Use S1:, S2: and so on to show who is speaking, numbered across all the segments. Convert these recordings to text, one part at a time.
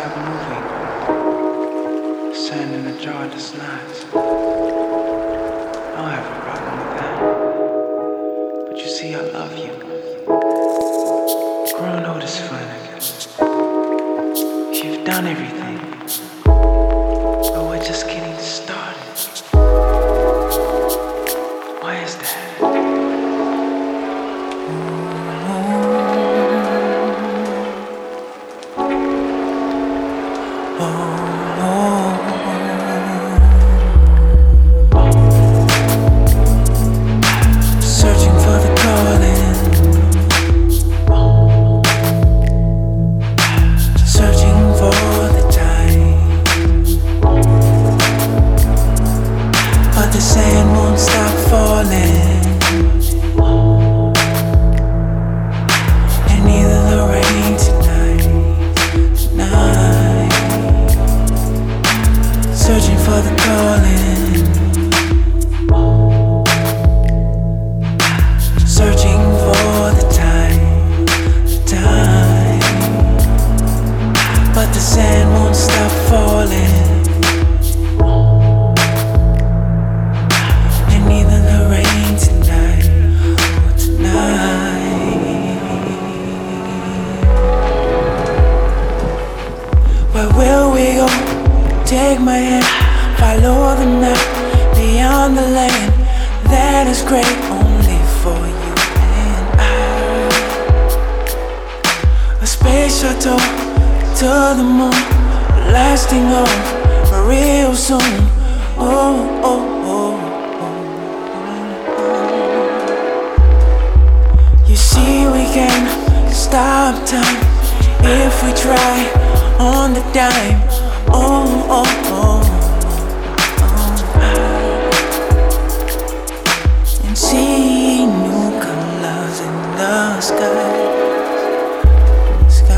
S1: stop moving. Sand in a jar does not. I have a problem with that. But you see, I love you. Growing old is fun, again. You've done everything. Oh, I just can't. Take my hand, follow the map beyond the land that is great only for you and I. A space shuttle to the moon, lasting on real soon. Oh, oh, oh, oh. You see, we can stop time if we try on the dime. The sky. Sky.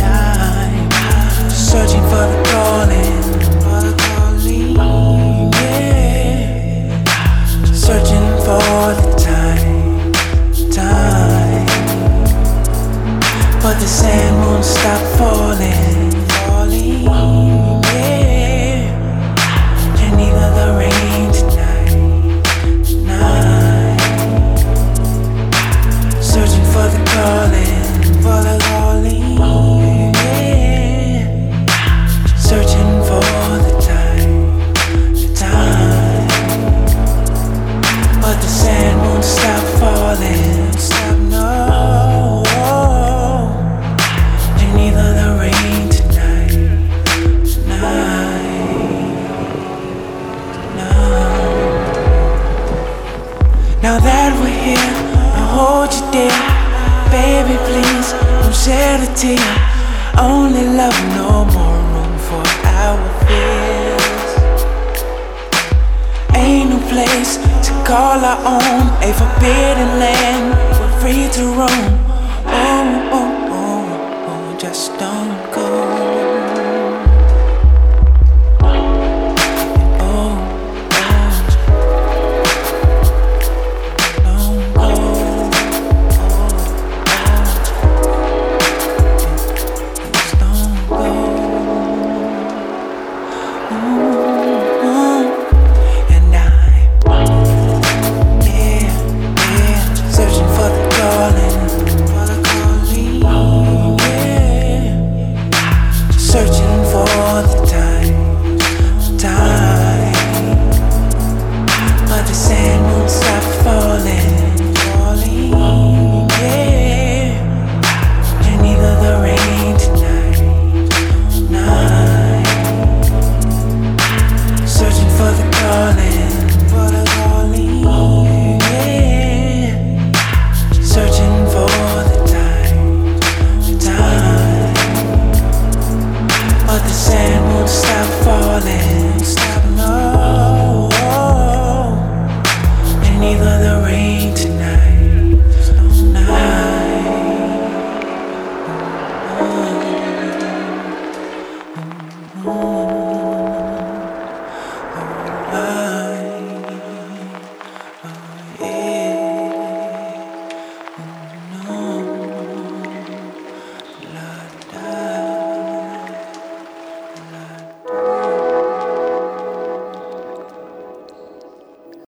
S1: And I'm searching for the calling. Calling. Yeah. Searching for the. Time. But the sand won't stop. Falling. Tear. Only love, no more room for our fears. Ain't no place to call our own, a forbidden land. We're free to roam. Oh, oh, oh, oh, just don't the sand Oh.